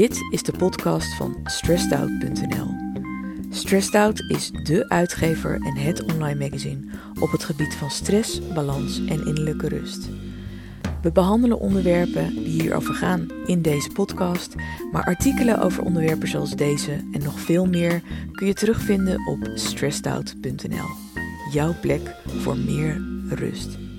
Dit is de podcast van stressedout.nl. Stressed Out is de uitgever en het online magazine op het gebied van stress, balans en innerlijke rust. We behandelen onderwerpen die hierover gaan in deze podcast, maar artikelen over onderwerpen zoals deze en nog veel meer kun je terugvinden op stressedout.nl. Jouw plek voor meer rust.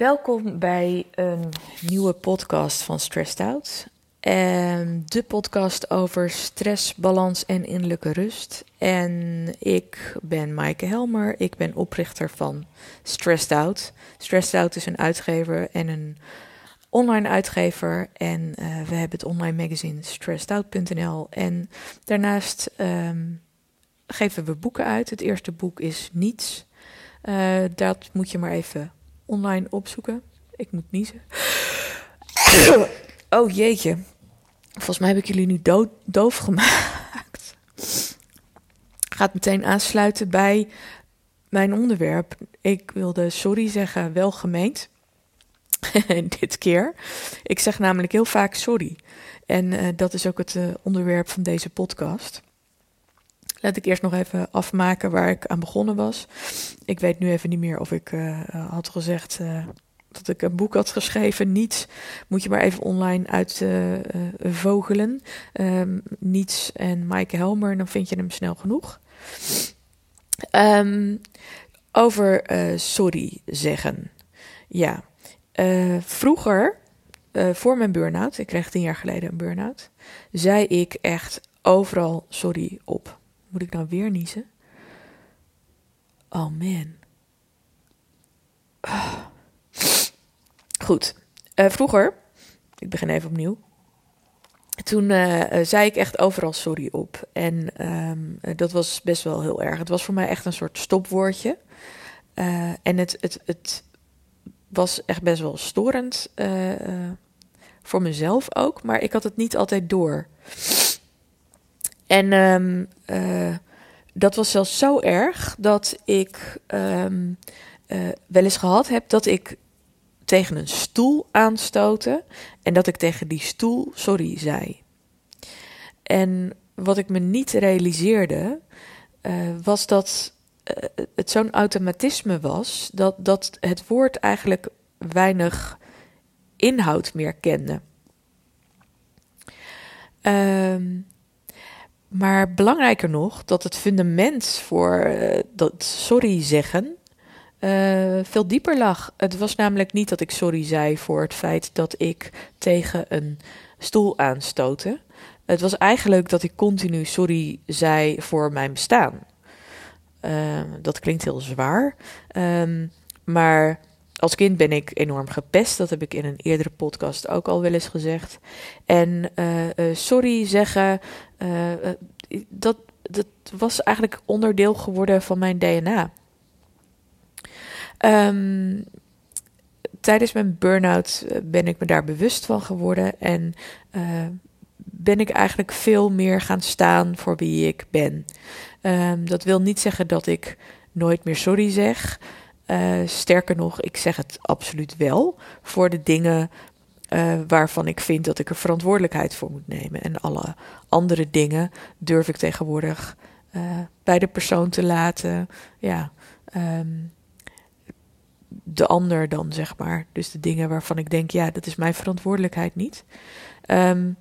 Welkom bij een nieuwe podcast van Stressed Out. En de podcast over stress, balans en innerlijke rust. En ik ben Maaike Helmer. Ik ben oprichter van Stressed Out. Stressed Out is een uitgever en een online uitgever. En uh, we hebben het online magazine stressedout.nl. En daarnaast um, geven we boeken uit. Het eerste boek is Niets. Uh, dat moet je maar even online opzoeken. Ik moet niezen. Oh jeetje. Volgens mij heb ik jullie nu dood, doof gemaakt. Gaat meteen aansluiten bij mijn onderwerp. Ik wilde sorry zeggen, wel gemeend. Dit keer. Ik zeg namelijk heel vaak sorry. En uh, dat is ook het uh, onderwerp van deze podcast. Laat ik eerst nog even afmaken waar ik aan begonnen was. Ik weet nu even niet meer of ik uh, had gezegd uh, dat ik een boek had geschreven. Niets moet je maar even online uitvogelen. Uh, um, Niets en Maaike Helmer, dan vind je hem snel genoeg. Um, over sorry zeggen. Ja, vroeger, voor mijn burn-out, ik kreeg tien jaar geleden een burn-out, zei ik echt overal sorry op. Moet ik nou weer niezen? Oh man. Goed. Uh, vroeger, ik begin even opnieuw. Toen uh, zei ik echt overal sorry op. En um, dat was best wel heel erg. Het was voor mij echt een soort stopwoordje. En het, het, het was echt best wel storend. voor mezelf ook. Maar ik had het niet altijd door. En um, uh, dat was zelfs zo erg dat ik um, uh, wel eens gehad heb dat ik tegen een stoel aanstoten en dat ik tegen die stoel sorry zei. En wat ik me niet realiseerde, uh, was dat het zo'n automatisme was dat, dat het woord eigenlijk weinig inhoud meer kende. Um, maar belangrijker nog, dat het fundament voor uh, dat sorry zeggen uh, veel dieper lag. Het was namelijk niet dat ik sorry zei voor het feit dat ik tegen een stoel aanstootte. Het was eigenlijk dat ik continu sorry zei voor mijn bestaan. Uh, dat klinkt heel zwaar, um, maar als kind ben ik enorm gepest. Dat heb ik in een eerdere podcast ook al wel eens gezegd. En uh, uh, sorry zeggen, uh, dat, dat was eigenlijk onderdeel geworden van mijn DNA. Um, tijdens mijn burn-out ben ik me daar bewust van geworden. En ben ik eigenlijk veel meer gaan staan voor wie ik ben. Um, dat wil niet zeggen dat ik nooit meer sorry zeg. Uh, sterker nog, ik zeg het absoluut wel voor de dingen uh, waarvan ik vind dat ik er verantwoordelijkheid voor moet nemen. En alle andere dingen durf ik tegenwoordig uh, bij de persoon te laten. Ja, um, de ander dan, zeg maar. Dus de dingen waarvan ik denk, ja, dat is mijn verantwoordelijkheid niet. Um,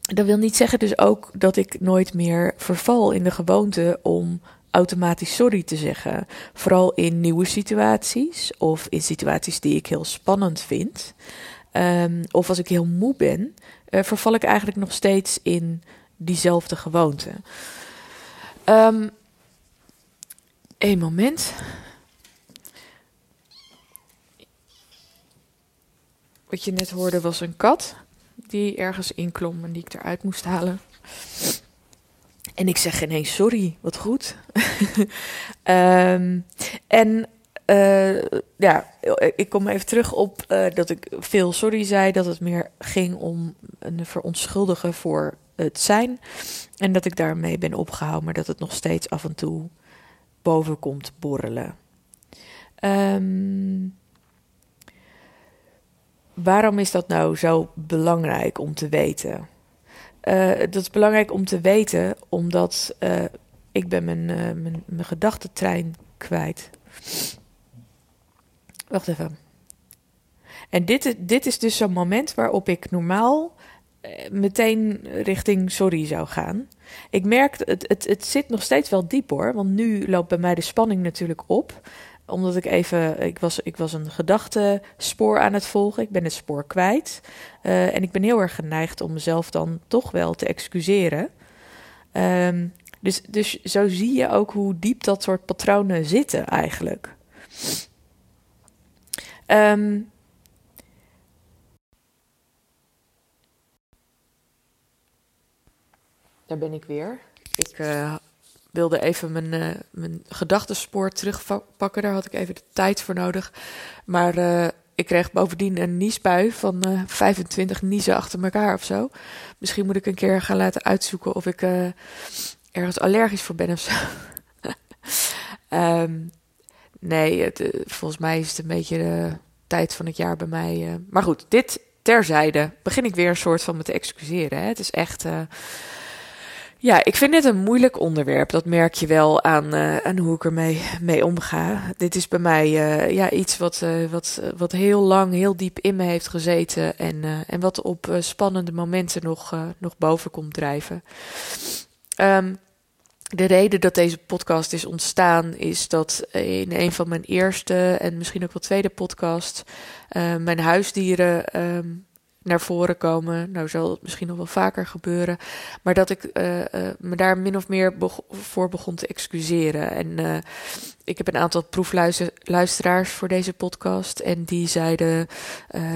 dat wil niet zeggen dus ook dat ik nooit meer verval in de gewoonte om automatisch sorry te zeggen. Vooral in nieuwe situaties of in situaties die ik heel spannend vind. Um, of als ik heel moe ben, uh, verval ik eigenlijk nog steeds in diezelfde gewoonte. Um, Eén moment. Wat je net hoorde was een kat die ergens inklom en die ik eruit moest halen. En ik zeg geen sorry, wat goed. um, en uh, ja, ik kom even terug op uh, dat ik veel sorry zei. Dat het meer ging om een verontschuldigen voor het zijn. En dat ik daarmee ben opgehouden, maar dat het nog steeds af en toe boven komt borrelen. Um, waarom is dat nou zo belangrijk om te weten? Uh, dat is belangrijk om te weten omdat uh, ik ben mijn, uh, mijn, mijn gedachtentrein kwijt. Wacht even. En dit, dit is dus zo'n moment waarop ik normaal meteen richting sorry zou gaan. Ik merk, het, het, het zit nog steeds wel diep hoor. Want nu loopt bij mij de spanning natuurlijk op omdat ik even, ik was, ik was een gedachtespoor aan het volgen. Ik ben het spoor kwijt. Uh, en ik ben heel erg geneigd om mezelf dan toch wel te excuseren. Um, dus, dus zo zie je ook hoe diep dat soort patronen zitten eigenlijk. Um, daar ben ik weer. Ik uh, wilde even mijn, uh, mijn gedachtenspoor terugpakken. Daar had ik even de tijd voor nodig. Maar uh, ik kreeg bovendien een niesbui van uh, 25 niezen achter elkaar of zo. Misschien moet ik een keer gaan laten uitzoeken of ik ergens allergisch voor ben of zo. um, nee, volgens mij is het een beetje de tijd van het jaar bij mij. maar goed, dit terzijde. Begin ik weer een soort van me te excuseren. Hè? Het is echt ja, ik vind dit een moeilijk onderwerp. Dat merk je wel aan, uh, aan hoe ik ermee mee omga. Dit is bij mij uh, ja, iets wat, uh, wat, wat heel lang, heel diep in me heeft gezeten. En, en wat op spannende momenten nog, nog boven komt drijven. Um, de reden dat deze podcast is ontstaan is dat in een van mijn eerste en misschien ook wel tweede podcast mijn huisdieren um, naar voren komen. Nou zal het misschien nog wel vaker gebeuren. Maar dat ik uh, uh, me daar min of meer voor begon te excuseren. En uh, ik heb een aantal proefluisteraars voor deze podcast. En die zeiden: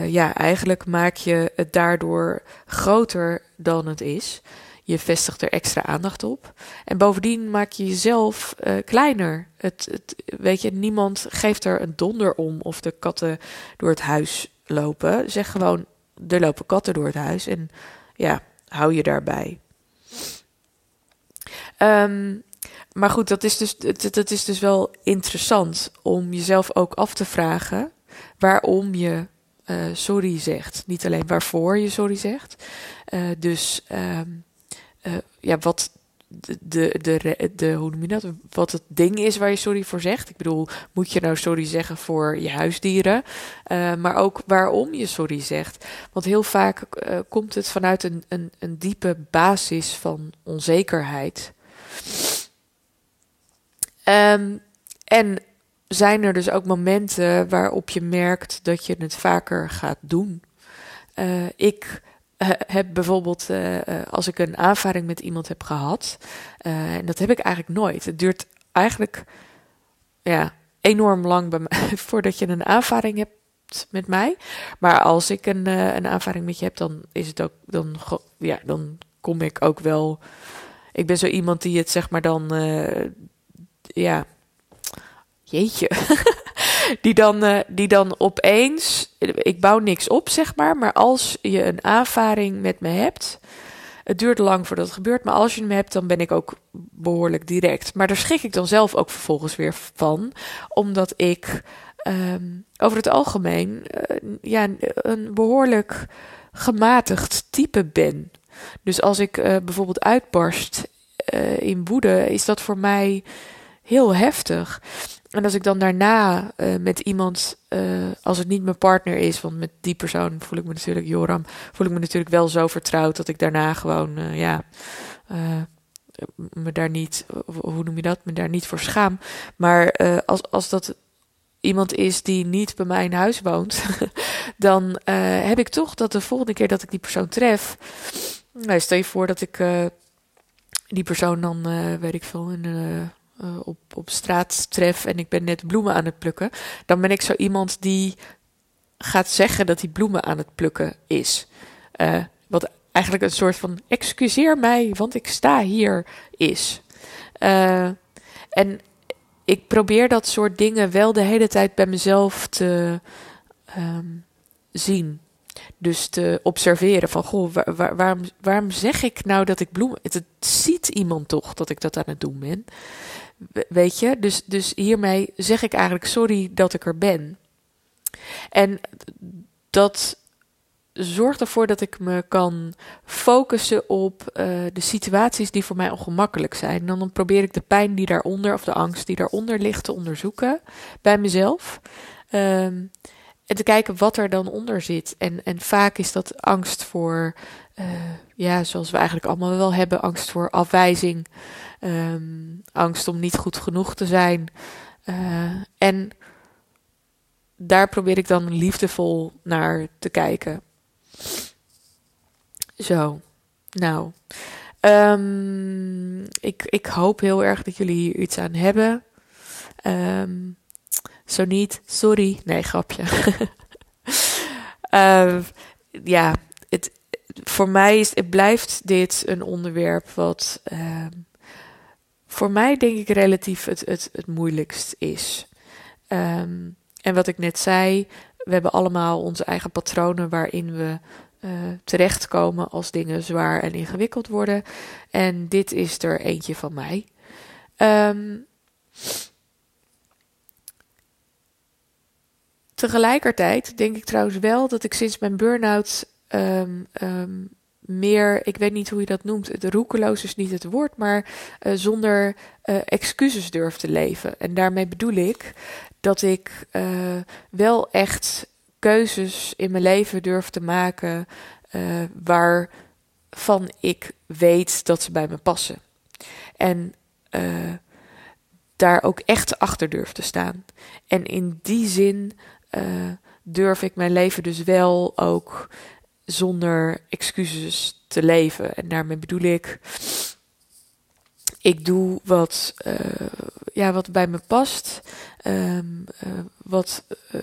ja, eigenlijk maak je het daardoor groter dan het is. Je vestigt er extra aandacht op. En bovendien maak je jezelf kleiner. Het, het, weet je, niemand geeft er een donder om of de katten door het huis lopen. Zeg gewoon: er lopen katten door het huis en ja, hou je daarbij. Um, maar goed, dat is, dus, dat is dus wel interessant om jezelf ook af te vragen waarom je uh, sorry zegt. Niet alleen waarvoor je sorry zegt. Uh, dus um, uh, ja, wat de, de, de, hoe noem je dat? Wat het ding is waar je sorry voor zegt. Ik bedoel, moet je nou sorry zeggen voor je huisdieren? Uh, maar ook waarom je sorry zegt. Want heel vaak uh, komt het vanuit een, een, een diepe basis van onzekerheid. Um, en zijn er dus ook momenten waarop je merkt dat je het vaker gaat doen. Uh, ik heb bijvoorbeeld, uh, als ik een aanvaring met iemand heb gehad, en dat heb ik eigenlijk nooit. Het duurt eigenlijk ja, enorm lang bij voordat je een aanvaring hebt met mij. Maar als ik een, een aanvaring met je heb, dan is het ook, dan, ja, dan kom ik ook wel. Ik ben zo iemand die het zeg maar dan, ja, jeetje. die dan, uh, die dan opeens, ik bouw niks op zeg maar, maar als je een aanvaring met me hebt, het duurt lang voordat het gebeurt, maar als je hem hebt, dan ben ik ook behoorlijk direct. Maar daar schrik ik dan zelf ook vervolgens weer van, omdat ik um, over het algemeen uh, ja, een behoorlijk gematigd type ben. Dus als ik uh, bijvoorbeeld uitbarst in woede, is dat voor mij heel heftig. En als ik dan daarna uh, met iemand, uh, als het niet mijn partner is, want met die persoon voel ik me natuurlijk, Joram, voel ik me natuurlijk wel zo vertrouwd dat ik daarna gewoon, uh, ja, me daar niet, hoe noem je dat, me daar niet voor schaam. Maar als, als dat iemand is die niet bij mij in huis woont, dan heb ik toch dat de volgende keer dat ik die persoon tref, nou, stel je voor dat ik die persoon dan, weet ik veel, in uh, op, op straat tref en ik ben net bloemen aan het plukken, dan ben ik zo iemand die gaat zeggen dat hij bloemen aan het plukken is. Uh, wat eigenlijk een soort van excuseer mij, want ik sta hier is. Uh, en ik probeer dat soort dingen wel de hele tijd bij mezelf te um, zien. Dus te observeren van, goh, waar, waarom, waarom zeg ik nou dat ik bloemen... Het, ziet iemand toch dat ik dat aan het doen ben. Weet je, dus, dus hiermee zeg ik eigenlijk sorry dat ik er ben. En dat zorgt ervoor dat ik me kan focussen op uh, de situaties die voor mij ongemakkelijk zijn. En dan probeer ik de pijn die daaronder, of de angst die daaronder ligt, te onderzoeken bij mezelf. Um, en te kijken wat er dan onder zit. En, en vaak is dat angst voor, uh, ja, zoals we eigenlijk allemaal wel hebben, angst voor afwijzing, um, angst om niet goed genoeg te zijn. Uh, en daar probeer ik dan liefdevol naar te kijken. Zo, nou. Um, ik, ik hoop heel erg dat jullie hier iets aan hebben. Um, zo niet, sorry. Nee, grapje. uh, ja, het, voor mij is, het blijft dit een onderwerp wat uh, voor mij denk ik relatief het, het, het moeilijkst is. Um, en wat ik net zei, we hebben allemaal onze eigen patronen waarin we uh, terechtkomen als dingen zwaar en ingewikkeld worden. En dit is er eentje van mij. Um, tegelijkertijd denk ik trouwens wel dat ik sinds mijn burn-out um, um, meer, ik weet niet hoe je dat noemt, de roekeloos is niet het woord, maar uh, zonder uh, excuses durf te leven. En daarmee bedoel ik dat ik uh, wel echt keuzes in mijn leven durf te maken waarvan ik weet dat ze bij me passen. En daar ook echt achter durf te staan. En in die zin durf ik mijn leven dus wel ook zonder excuses te leven. En daarmee bedoel ik ik doe wat, uh, ja, wat bij me past. Um, uh, wat, uh,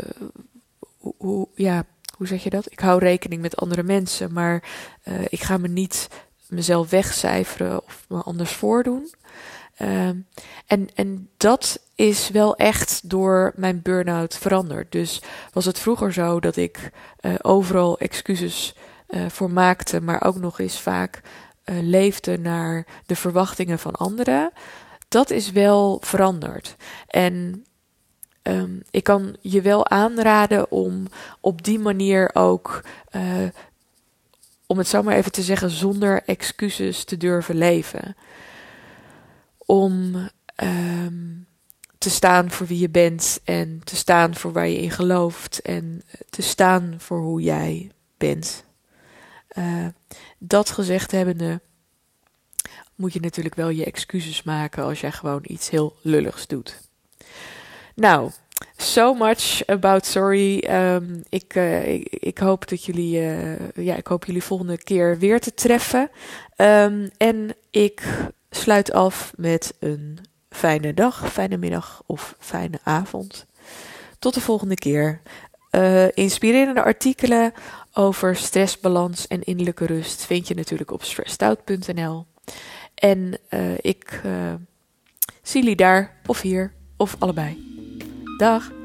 hoe, ja, hoe zeg je dat? Ik hou rekening met andere mensen, maar ik ga me niet mezelf wegcijferen of me anders voordoen. Um, en, en dat is wel echt door mijn burn-out veranderd. Dus was het vroeger zo dat ik overal excuses voor maakte, maar ook nog eens vaak uh, leefde naar de verwachtingen van anderen, dat is wel veranderd. En um, ik kan je wel aanraden om op die manier ook, om het zo maar even te zeggen, zonder excuses te durven leven. Om um, te staan voor wie je bent en te staan voor waar je in gelooft en te staan voor hoe jij bent. Uh, dat gezegd hebbende, moet je natuurlijk wel je excuses maken als jij gewoon iets heel lulligs doet. Nou, so much about sorry. Ik, uh, ik, ik, hoop dat jullie, uh, ja, ik hoop jullie volgende keer weer te treffen. Um, en ik sluit af met een fijne dag, fijne middag of fijne avond. Tot de volgende keer. Uh, inspirerende artikelen over stressbalans en innerlijke rust vind je natuurlijk op stressout.nl. En uh, ik uh, zie jullie daar of hier of allebei. Dag!